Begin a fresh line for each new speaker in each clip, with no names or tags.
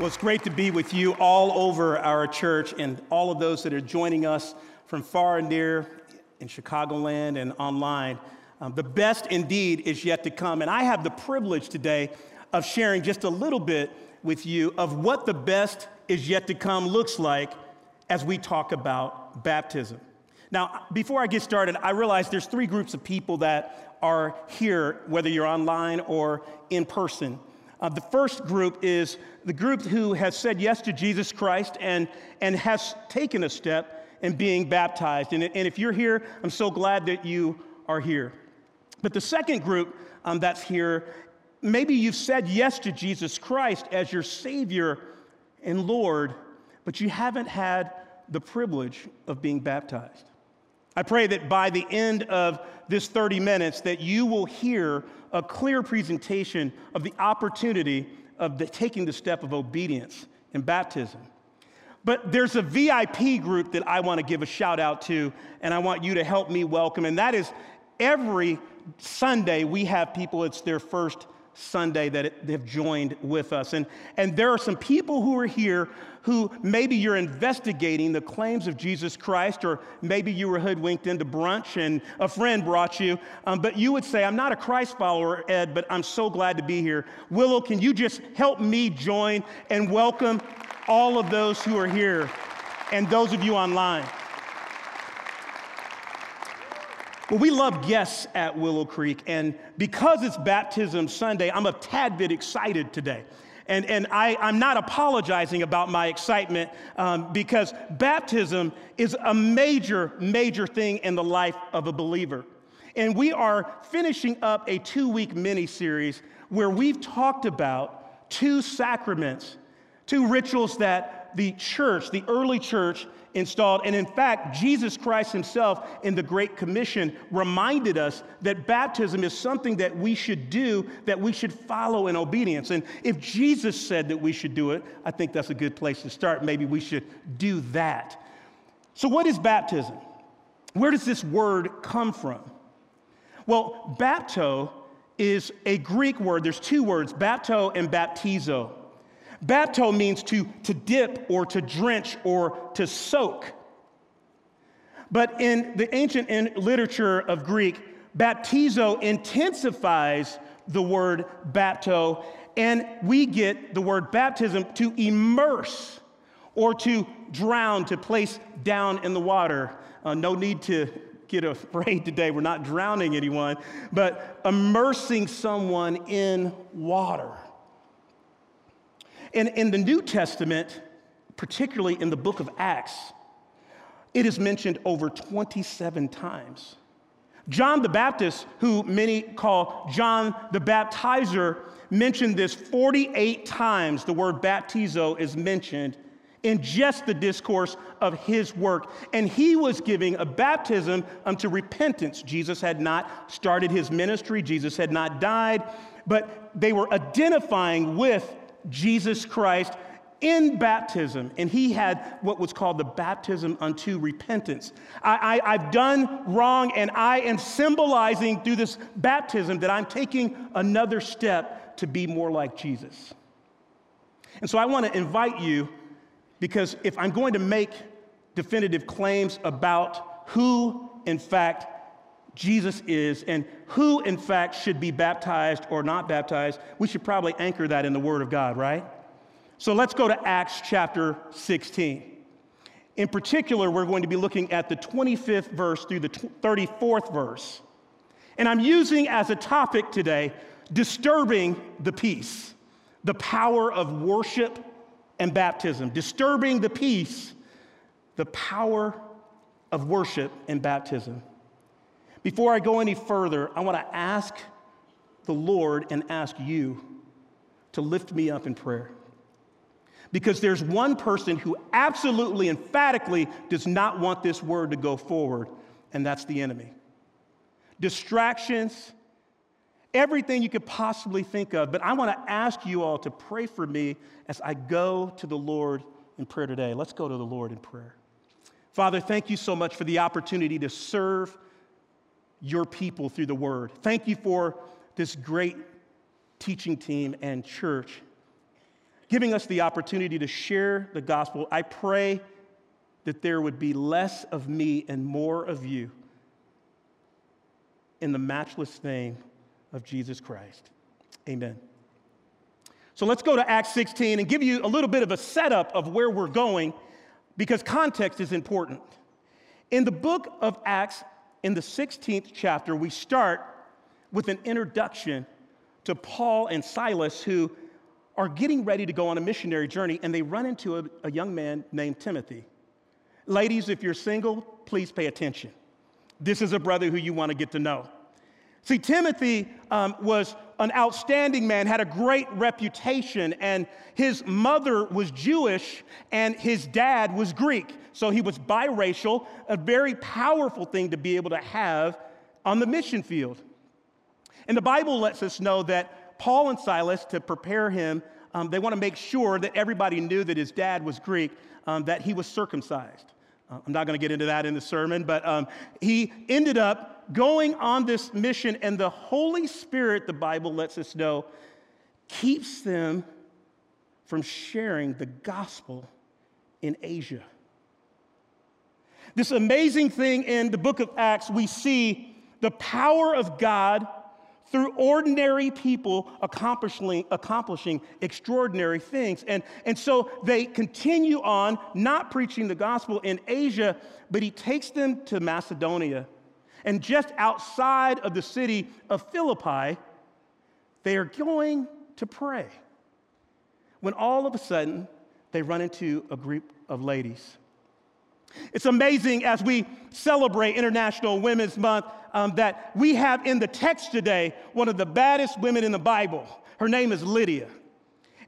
Well, it's great to be with you all over our church and all of those that are joining us from far and near in Chicagoland and online. Um, the best indeed is yet to come. And I have the privilege today of sharing just a little bit with you of what the best is yet to come looks like as we talk about baptism. Now, before I get started, I realize there's three groups of people that are here, whether you're online or in person. Uh, the first group is the group who has said yes to Jesus Christ and, and has taken a step in being baptized. And, and if you're here, I'm so glad that you are here. But the second group um, that's here, maybe you've said yes to Jesus Christ as your Savior and Lord, but you haven't had the privilege of being baptized. I pray that by the end of this 30 minutes that you will hear a clear presentation of the opportunity of the, taking the step of obedience in baptism. But there's a VIP group that I want to give a shout out to, and I want you to help me welcome, and that is every Sunday we have people, it's their first Sunday that have joined with us. And, and there are some people who are here who maybe you're investigating the claims of Jesus Christ, or maybe you were hoodwinked into brunch and a friend brought you, um, but you would say, I'm not a Christ follower, Ed, but I'm so glad to be here. Willow, can you just help me join and welcome all of those who are here and those of you online? Well, we love guests at Willow Creek, and because it's Baptism Sunday, I'm a tad bit excited today. And, and I, I'm not apologizing about my excitement um, because baptism is a major, major thing in the life of a believer. And we are finishing up a two week mini series where we've talked about two sacraments, two rituals that the church, the early church, installed. And in fact, Jesus Christ himself in the Great Commission reminded us that baptism is something that we should do, that we should follow in obedience. And if Jesus said that we should do it, I think that's a good place to start. Maybe we should do that. So, what is baptism? Where does this word come from? Well, bapto is a Greek word. There's two words, bapto and baptizo. Bapto means to, to dip or to drench or to soak. But in the ancient literature of Greek, baptizo intensifies the word bapto, and we get the word baptism to immerse or to drown, to place down in the water. Uh, no need to get afraid today. We're not drowning anyone, but immersing someone in water. And in the New Testament, particularly in the book of Acts, it is mentioned over 27 times. John the Baptist, who many call John the Baptizer, mentioned this 48 times. The word baptizo is mentioned in just the discourse of his work. And he was giving a baptism unto repentance. Jesus had not started his ministry, Jesus had not died, but they were identifying with Jesus Christ in baptism, and he had what was called the baptism unto repentance. I, have done wrong, and I am symbolizing through this baptism that I'm taking another step to be more like Jesus. And so I want to invite you, because if I'm going to make definitive claims about who, in fact, Jesus is and who, in fact, should be baptized or not baptized, we should probably anchor that in the Word of God, right? So let's go to Acts chapter 16. In particular, we're going to be looking at the 25th verse through the 34th verse. And I'm using as a topic today disturbing the peace, the power of worship and baptism. Disturbing the peace, the power of worship and baptism. Before I go any further, I want to ask the Lord and ask you to lift me up in prayer. Because there's one person who absolutely, emphatically does not want this word to go forward, and that's the enemy. Distractions, everything you could possibly think of. But I want to ask you all to pray for me as I go to the Lord in prayer today. Let's go to the Lord in prayer. Father, thank you so much for the opportunity to serve your people through the word. Thank you for this great teaching team and church. giving us the opportunity to share the gospel. I pray that there would be less of me and more of you in the matchless name of Jesus Christ. Amen. So let's go to Acts 16 and give you a little bit of a setup of where we're going because context is important. In the book of Acts, in the 16th chapter, we start with an introduction to Paul and Silas, who are getting ready to go on a missionary journey, and they run into a, a young man named Timothy. Ladies, if you're single, please pay attention. This is a brother who you want to get to know. See, Timothy um, was an outstanding man, had a great reputation, and his mother was Jewish and his dad was Greek. So he was biracial, a very powerful thing to be able to have on the mission field. And the Bible lets us know that Paul and Silas, to prepare him, um, they want to make sure that everybody knew that his dad was Greek, um, that he was circumcised. Uh, I'm not going to get into that in the sermon, but um, he ended up going on this mission, and the Holy Spirit, the Bible lets us know, keeps them from sharing the gospel in Asia. This amazing thing in the book of Acts, we see the power of God through ordinary people accomplishing, accomplishing extraordinary things. And, and so they continue on, not preaching the gospel in Asia, but he takes them to Macedonia. And just outside of the city of Philippi, they are going to pray. When all of a sudden, they run into a group of ladies. It's amazing as we celebrate International Women's Month um, that we have in the text today one of the baddest women in the Bible. Her name is Lydia.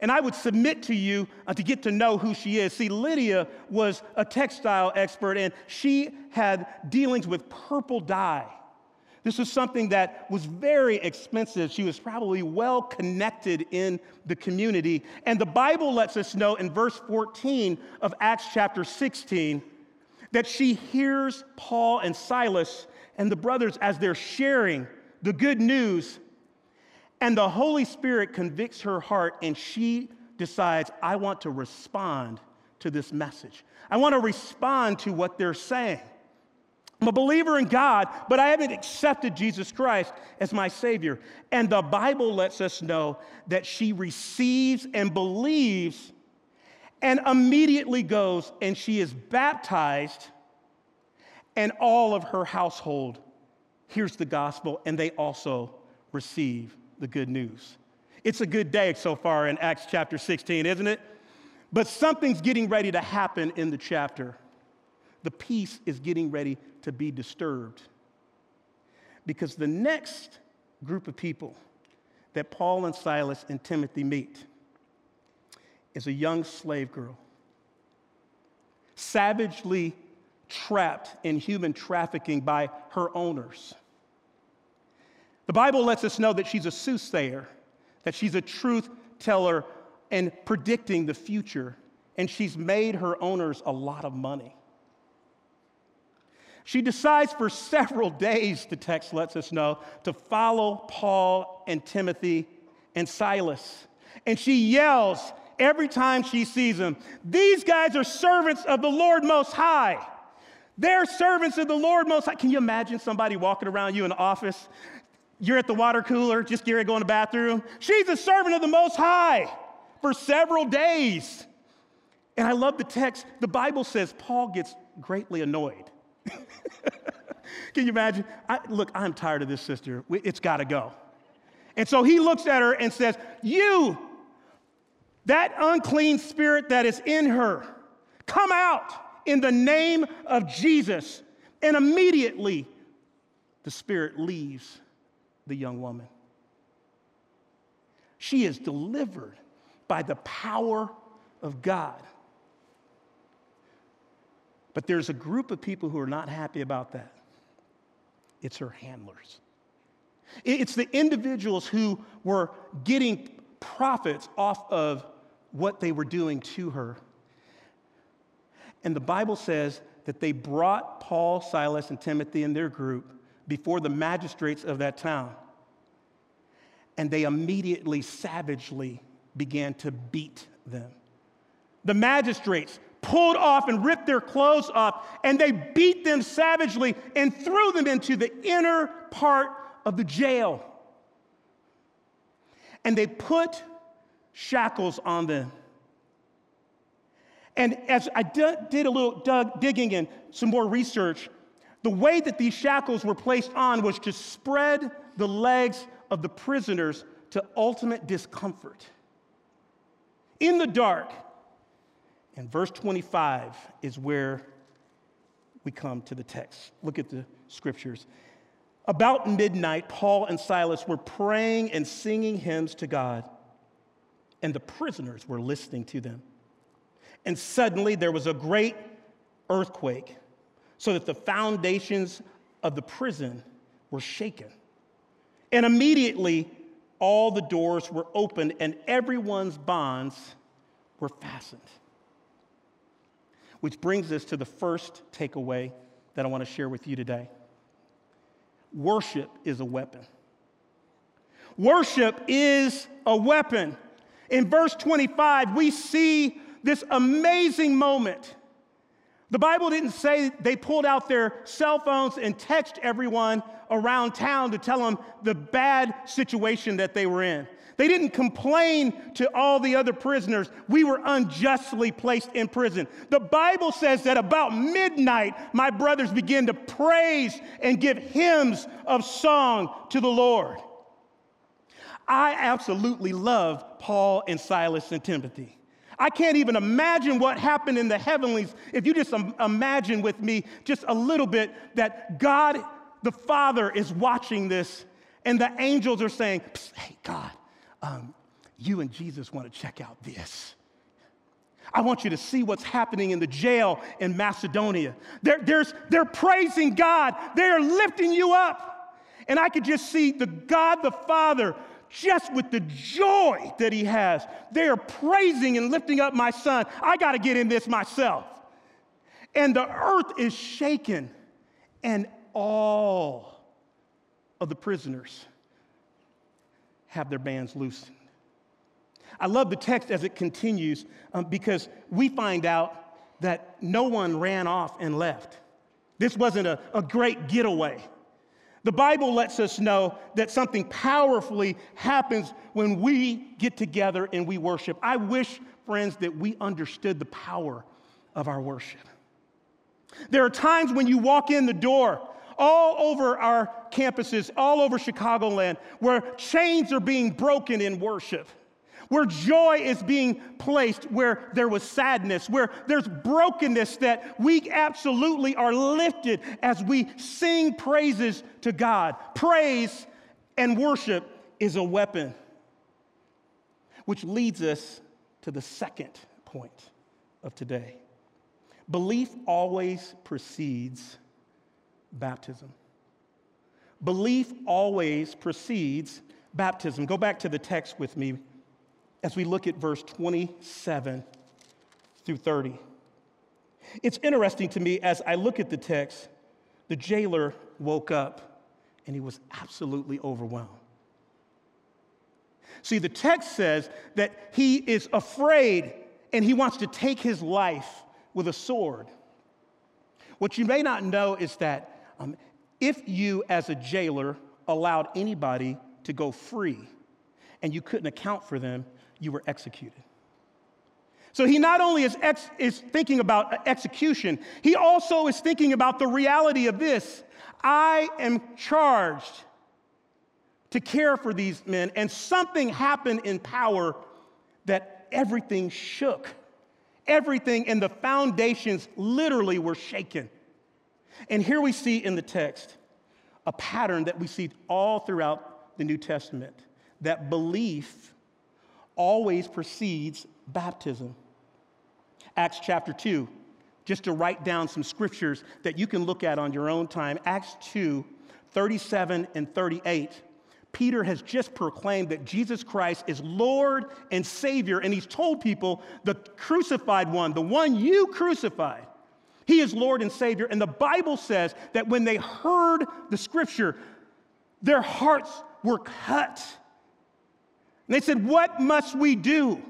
And I would submit to you uh, to get to know who she is. See, Lydia was a textile expert and she had dealings with purple dye. This was something that was very expensive. She was probably well connected in the community. And the Bible lets us know in verse 14 of Acts chapter 16 that she hears Paul and Silas and the brothers as they're sharing the good news. And the Holy Spirit convicts her heart, and she decides, I want to respond to this message. I want to respond to what they're saying. I'm a believer in God, but I haven't accepted Jesus Christ as my Savior. And the Bible lets us know that she receives and believes and immediately goes and she is baptized, and all of her household hears the gospel and they also receive the good news. It's a good day so far in Acts chapter 16, isn't it? But something's getting ready to happen in the chapter. The peace is getting ready to be disturbed. Because the next group of people that Paul and Silas and Timothy meet is a young slave girl, savagely trapped in human trafficking by her owners. The Bible lets us know that she's a soothsayer, that she's a truth teller and predicting the future, and she's made her owners a lot of money. She decides for several days, the text lets us know, to follow Paul and Timothy and Silas. And she yells every time she sees them. These guys are servants of the Lord Most High. They're servants of the Lord Most High. Can you imagine somebody walking around you in the office? You're at the water cooler, just getting ready to go the bathroom. She's a servant of the Most High for several days. And I love the text. The Bible says Paul gets greatly annoyed. Can you imagine? I, look, I'm tired of this sister. It's got to go. And so he looks at her and says, You that unclean spirit that is in her, come out in the name of Jesus. And immediately the spirit leaves the young woman. She is delivered by the power of God. But there's a group of people who are not happy about that. It's her handlers. It's the individuals who were getting profits off of what they were doing to her. And the Bible says that they brought Paul, Silas, and Timothy and their group before the magistrates of that town. And they immediately, savagely began to beat them. The magistrates pulled off and ripped their clothes off, and they beat them savagely and threw them into the inner part of the jail. And they put shackles on them. And as I did a little digging and some more research, the way that these shackles were placed on was to spread the legs of the prisoners to ultimate discomfort. In the dark, and verse 25 is where we come to the text. Look at the scriptures. About midnight, Paul and Silas were praying and singing hymns to God, and the prisoners were listening to them. And suddenly there was a great earthquake, so that the foundations of the prison were shaken. And immediately all the doors were opened and everyone's bonds were fastened. Which brings us to the first takeaway that I want to share with you today worship is a weapon. Worship is a weapon. In verse 25, we see this amazing moment. The Bible didn't say they pulled out their cell phones and text everyone around town to tell them the bad situation that they were in. They didn't complain to all the other prisoners, we were unjustly placed in prison. The Bible says that about midnight, my brothers began to praise and give hymns of song to the Lord. I absolutely love Paul and Silas and Timothy. I can't even imagine what happened in the heavenlies if you just imagine with me just a little bit that God the Father is watching this and the angels are saying, Hey, God, um, you and Jesus want to check out this. I want you to see what's happening in the jail in Macedonia. They're, they're praising God, they're lifting you up. And I could just see the God the Father just with the joy that he has. They are praising and lifting up my son. I got to get in this myself. And the earth is shaken, and all of the prisoners have their bands loosened. I love the text as it continues um, because we find out that no one ran off and left. This wasn't a, a great getaway. The Bible lets us know that something powerfully happens when we get together and we worship. I wish, friends, that we understood the power of our worship. There are times when you walk in the door all over our campuses, all over Chicagoland, where chains are being broken in worship where joy is being placed, where there was sadness, where there's brokenness, that we absolutely are lifted as we sing praises to God. Praise and worship is a weapon, which leads us to the second point of today. Belief always precedes baptism. Belief always precedes baptism. Go back to the text with me as we look at verse 27 through 30. It's interesting to me as I look at the text, the jailer woke up and he was absolutely overwhelmed. See, the text says that he is afraid and he wants to take his life with a sword. What you may not know is that um, if you, as a jailer, allowed anybody to go free and you couldn't account for them, you were executed. So he not only is, ex- is thinking about execution, he also is thinking about the reality of this I am charged to care for these men, and something happened in power that everything shook. Everything and the foundations literally were shaken. And here we see in the text a pattern that we see all throughout the New Testament that belief always precedes baptism. Acts chapter 2, just to write down some scriptures that you can look at on your own time. Acts 2, 37 and 38. Peter has just proclaimed that Jesus Christ is Lord and Savior, and he's told people the crucified one, the one you crucified, he is Lord and Savior. And the Bible says that when they heard the scripture, their hearts were cut. And they said, What must we do?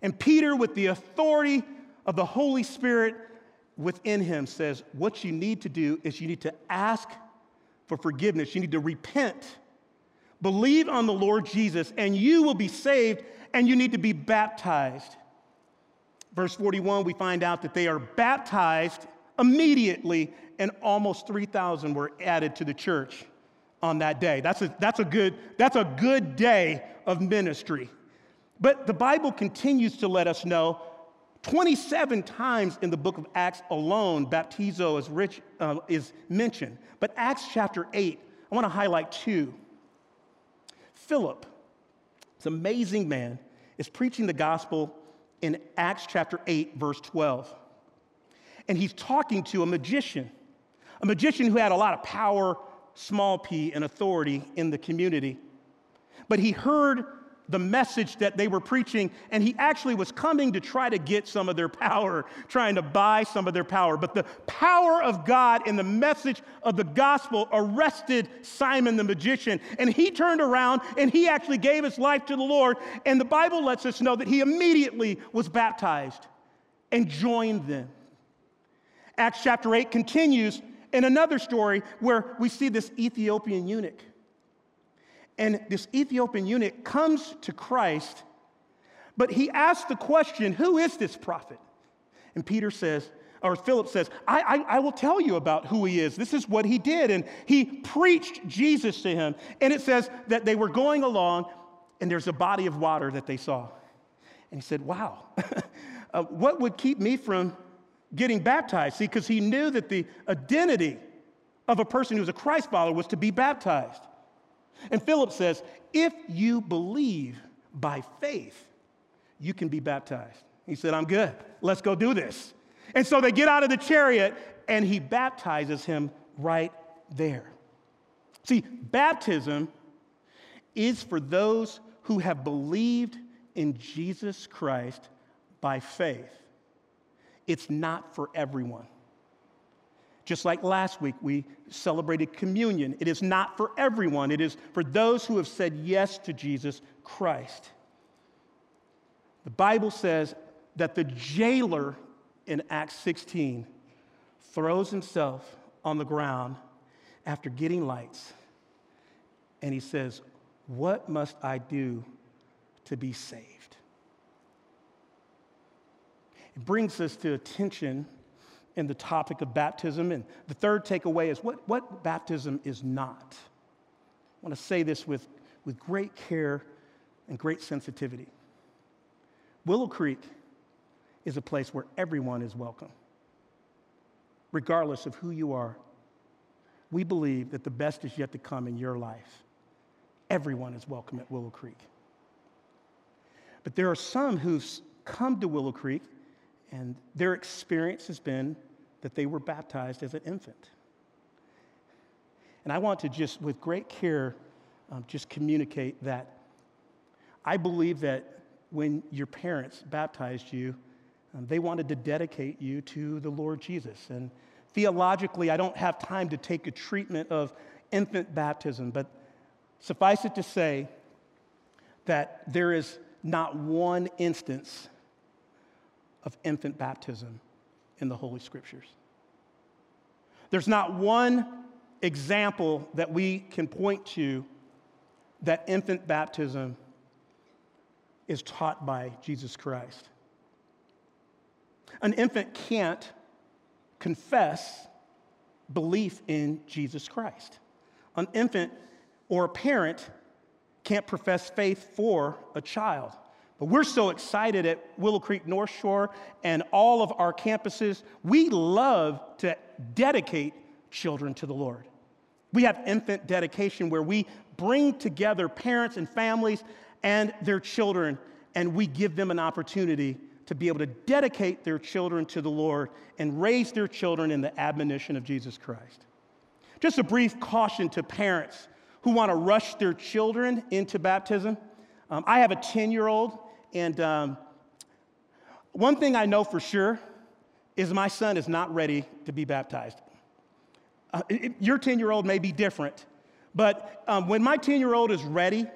And Peter, with the authority of the Holy Spirit within him, says, What you need to do is you need to ask for forgiveness. You need to repent, believe on the Lord Jesus, and you will be saved, and you need to be baptized. Verse 41, we find out that they are baptized immediately, and almost 3,000 were added to the church on that day. That's a, that's, a good, that's a good day of ministry. But the Bible continues to let us know 27 times in the book of Acts alone, baptizo is, rich, uh, is mentioned. But Acts chapter 8, I want to highlight two. Philip, this amazing man, is preaching the gospel in Acts chapter 8, verse 12. And he's talking to a magician, a magician who had a lot of power, small p, and authority in the community. But he heard the message that they were preaching, and he actually was coming to try to get some of their power, trying to buy some of their power. But the power of God and the message of the gospel arrested Simon the magician, and he turned around and he actually gave his life to the Lord. And the Bible lets us know that he immediately was baptized and joined them. Acts chapter 8 continues in another story where we see this Ethiopian eunuch and this Ethiopian eunuch comes to Christ, but he asks the question, Who is this prophet? And Peter says, or Philip says, I, I, I, will tell you about who he is. This is what he did. And he preached Jesus to him. And it says that they were going along, and there's a body of water that they saw. And he said, Wow, uh, what would keep me from getting baptized? See, because he knew that the identity of a person who was a Christ follower was to be baptized. And Philip says, If you believe by faith, you can be baptized. He said, I'm good. Let's go do this. And so they get out of the chariot and he baptizes him right there. See, baptism is for those who have believed in Jesus Christ by faith. It's not for everyone. Just like last week, we celebrated communion. It is not for everyone, it is for those who have said yes to Jesus Christ. The Bible says that the jailer in Acts 16 throws himself on the ground after getting lights and he says, What must I do to be saved? It brings us to attention in the topic of baptism. And the third takeaway is what, what baptism is not. I want to say this with, with great care and great sensitivity. Willow Creek is a place where everyone is welcome, regardless of who you are. We believe that the best is yet to come in your life. Everyone is welcome at Willow Creek. But there are some who've come to Willow Creek and their experience has been that they were baptized as an infant. And I want to just, with great care, um, just communicate that I believe that when your parents baptized you, um, they wanted to dedicate you to the Lord Jesus. And theologically, I don't have time to take a treatment of infant baptism, but suffice it to say that there is not one instance of infant baptism in the Holy Scriptures. There's not one example that we can point to that infant baptism is taught by Jesus Christ. An infant can't confess belief in Jesus Christ. An infant or a parent can't profess faith for a child. But we're so excited at Willow Creek North Shore and all of our campuses. We love to dedicate children to the Lord. We have infant dedication where we bring together parents and families and their children, and we give them an opportunity to be able to dedicate their children to the Lord and raise their children in the admonition of Jesus Christ. Just a brief caution to parents who want to rush their children into baptism. Um, I have a 10 year old and um, one thing I know for sure is my son is not ready to be baptized. Uh, it, your 10 year old may be different, but um, when my 10 year old is ready,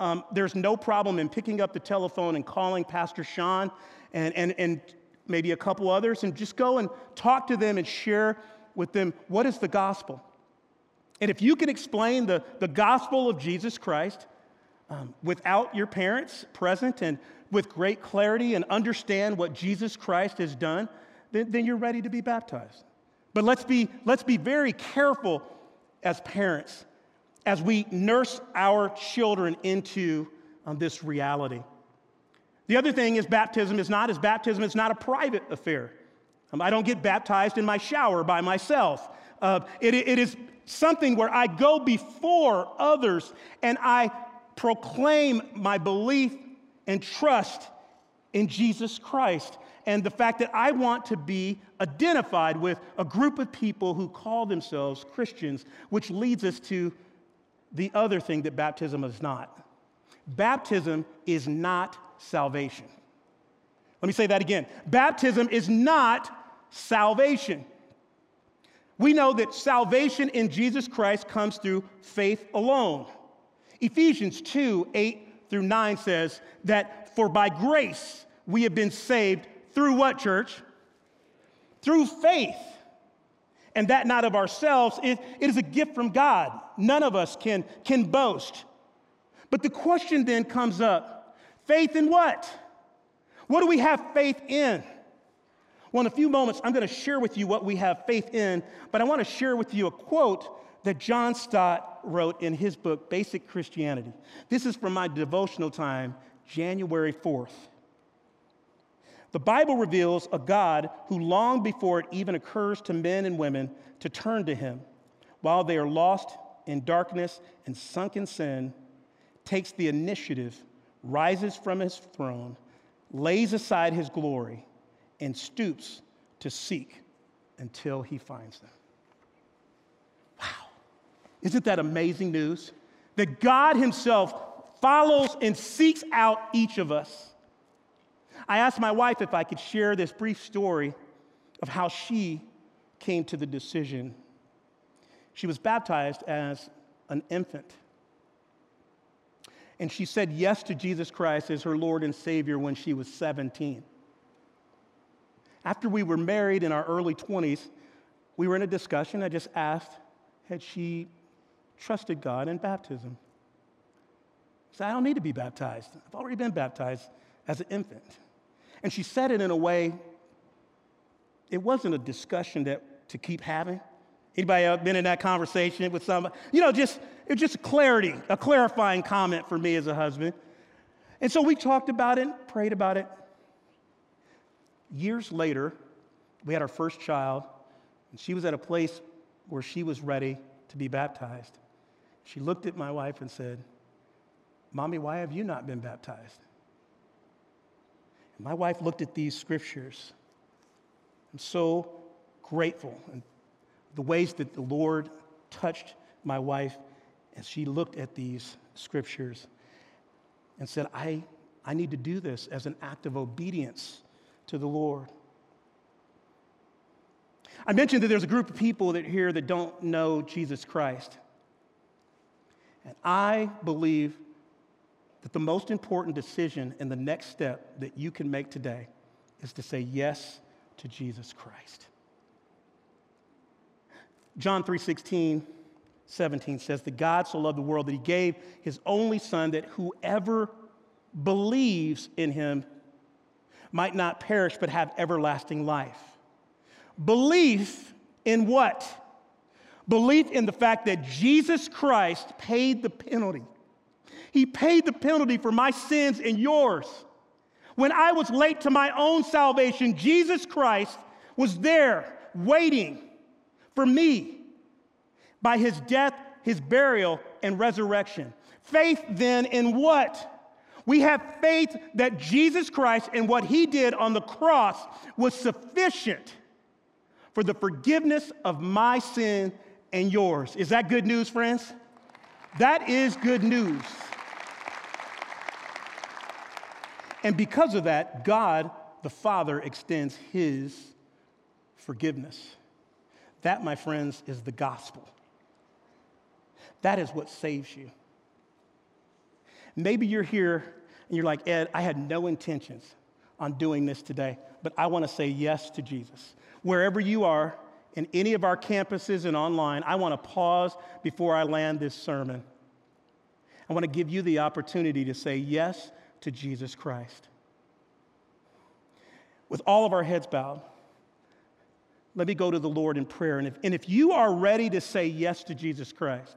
um, there's no problem in picking up the telephone and calling Pastor Sean and, and, and maybe a couple others and just go and talk to them and share with them what is the gospel. And if you can explain the, the gospel of Jesus Christ um, without your parents present and with great clarity and understand what Jesus Christ has done, then, then you're ready to be baptized. But let's be, let's be very careful as parents as we nurse our children into um, this reality. The other thing is baptism is not, is baptism is not a private affair. Um, I don't get baptized in my shower by myself. Uh, it, it is something where I go before others and I proclaim my belief and trust in Jesus Christ and the fact that I want to be identified with a group of people who call themselves Christians, which leads us to the other thing that baptism is not. Baptism is not salvation. Let me say that again. Baptism is not salvation. We know that salvation in Jesus Christ comes through faith alone. Ephesians 2 8 through 9 says that for by grace we have been saved through what, church? Through faith. And that not of ourselves, it, it is a gift from God. None of us can, can boast. But the question then comes up faith in what? What do we have faith in? Well, in a few moments, I'm going to share with you what we have faith in, but I want to share with you a quote that John Stott wrote in his book, Basic Christianity. This is from my devotional time, January 4th. The Bible reveals a God who, long before it even occurs to men and women to turn to him, while they are lost in darkness and sunk in sin, takes the initiative, rises from his throne, lays aside his glory, and stoops to seek until he finds them. Isn't that amazing news? That God Himself follows and seeks out each of us. I asked my wife if I could share this brief story of how she came to the decision. She was baptized as an infant. And she said yes to Jesus Christ as her Lord and Savior when she was 17. After we were married in our early 20s, we were in a discussion. I just asked, had she trusted God in baptism? Said, I don't need to be baptized. I've already been baptized as an infant. And she said it in a way, it wasn't a discussion that to keep having. Anybody been in that conversation with somebody? You know, just it's just clarity, a clarifying comment for me as a husband. And so we talked about it, prayed about it. Years later, we had our first child, and she was at a place where she was ready to be baptized. She looked at my wife and said, Mommy, why have you not been baptized? And my wife looked at these scriptures. I'm so grateful and the ways that the Lord touched my wife as she looked at these scriptures and said, I, I need to do this as an act of obedience to the Lord. I mentioned that there's a group of people that here that don't know Jesus Christ. And I believe that the most important decision and the next step that you can make today is to say yes to Jesus Christ. John 3:16 17 says that God so loved the world that he gave his only son that whoever believes in him might not perish but have everlasting life. Belief in what? Belief in the fact that Jesus Christ paid the penalty. He paid the penalty for my sins and yours. When I was late to my own salvation, Jesus Christ was there waiting for me by his death, his burial, and resurrection. Faith then in what? We have faith that Jesus Christ and what he did on the cross was sufficient for the forgiveness of my sin and yours. Is that good news, friends? That is good news. And because of that, God the Father extends his forgiveness. That, my friends, is the gospel. That is what saves you. Maybe you're here and you're like, Ed, I had no intentions on doing this today, but I want to say yes to Jesus. Wherever you are, in any of our campuses and online, I want to pause before I land this sermon. I want to give you the opportunity to say yes to Jesus Christ. With all of our heads bowed, let me go to the Lord in prayer. And if, and if you are ready to say yes to Jesus Christ,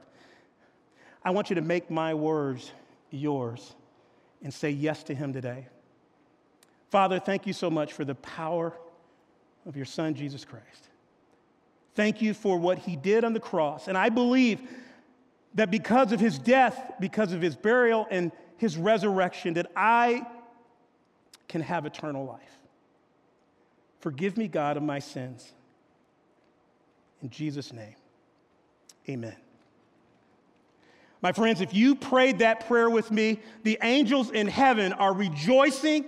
I want you to make my words yours and say yes to Him today. Father, thank you so much for the power of your Son, Jesus Christ. Thank you for what He did on the cross. And I believe that because of His death, because of His burial, and His resurrection, that I can have eternal life. Forgive me, God, of my sins. In Jesus' name, amen. My friends, if you prayed that prayer with me, the angels in heaven are rejoicing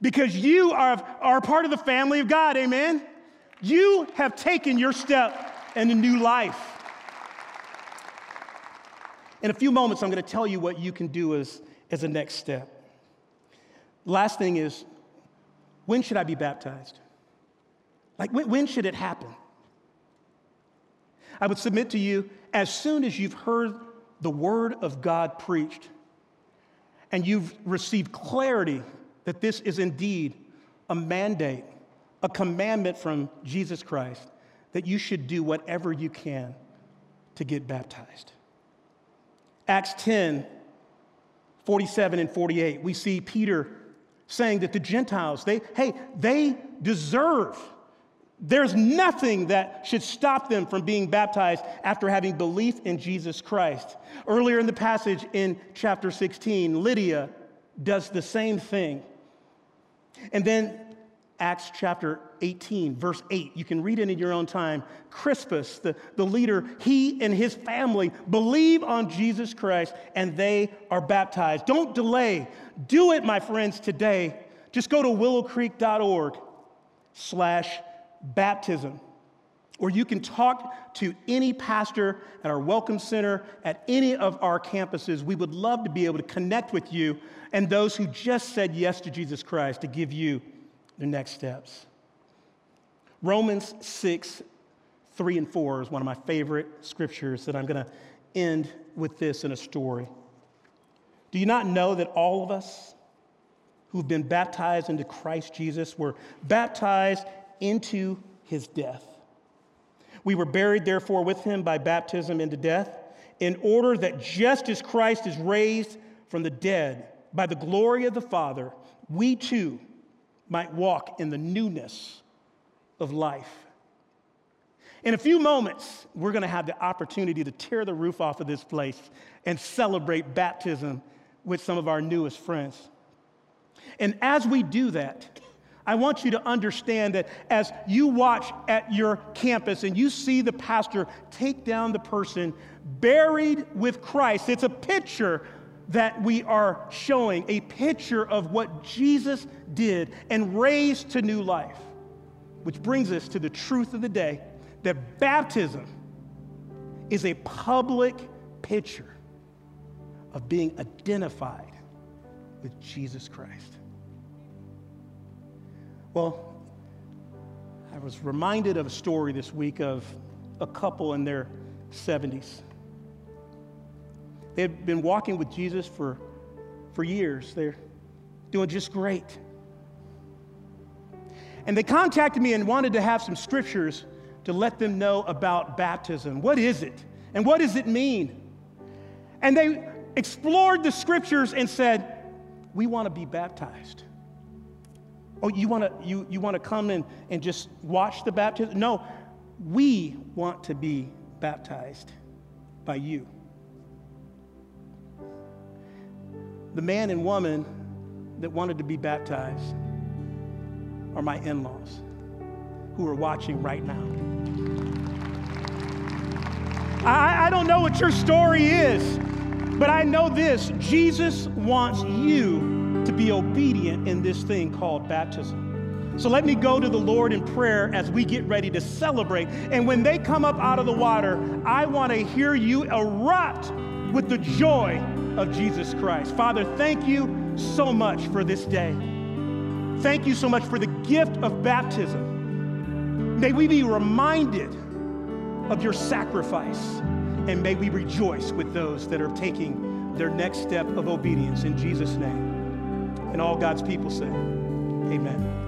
because you are, are part of the family of God. Amen? You have taken your step in a new life. In a few moments, I'm going to tell you what you can do as, as a next step. Last thing is, when should I be baptized? Like, when, when should it happen? I would submit to you as soon as you've heard the word of God preached and you've received clarity that this is indeed a mandate, a commandment from Jesus Christ, that you should do whatever you can to get baptized. Acts 10 47 and 48, we see Peter saying that the Gentiles, they, hey, they deserve there's nothing that should stop them from being baptized after having belief in Jesus Christ. Earlier in the passage in chapter 16, Lydia does the same thing. And then Acts chapter 18, verse 8, you can read it in your own time. Crispus, the, the leader, he and his family believe on Jesus Christ and they are baptized. Don't delay. Do it, my friends, today. Just go to willowcreek.org slash baptism. Or you can talk to any pastor at our Welcome Center, at any of our campuses. We would love to be able to connect with you and those who just said yes to Jesus Christ to give you the next steps. Romans 6, 3 and 4 is one of my favorite scriptures that I'm going to end with this in a story. Do you not know that all of us who've been baptized into Christ Jesus were baptized into his death. We were buried, therefore, with him by baptism into death, in order that just as Christ is raised from the dead by the glory of the Father, we too might walk in the newness of life. In a few moments, we're going to have the opportunity to tear the roof off of this place and celebrate baptism with some of our newest friends. And as we do that, I want you to understand that as you watch at your campus and you see the pastor take down the person buried with Christ, it's a picture that we are showing, a picture of what Jesus did and raised to new life. Which brings us to the truth of the day that baptism is a public picture of being identified with Jesus Christ. Well, I was reminded of a story this week of a couple in their 70s. They had been walking with Jesus for, for years. They're doing just great. And they contacted me and wanted to have some scriptures to let them know about baptism. What is it? And what does it mean? And they explored the scriptures and said, We want to be baptized. Oh, you want to you, you want to come and, and just watch the baptism? No, we want to be baptized by you. The man and woman that wanted to be baptized are my in laws who are watching right now. I, I don't know what your story is, but I know this Jesus wants you to be obedient in this thing called baptism. So let me go to the Lord in prayer as we get ready to celebrate. And when they come up out of the water, I want to hear you erupt with the joy of Jesus Christ. Father, thank you so much for this day. Thank you so much for the gift of baptism. May we be reminded of your sacrifice, and may we rejoice with those that are taking their next step of obedience in Jesus' name. And all God's people say, Amen.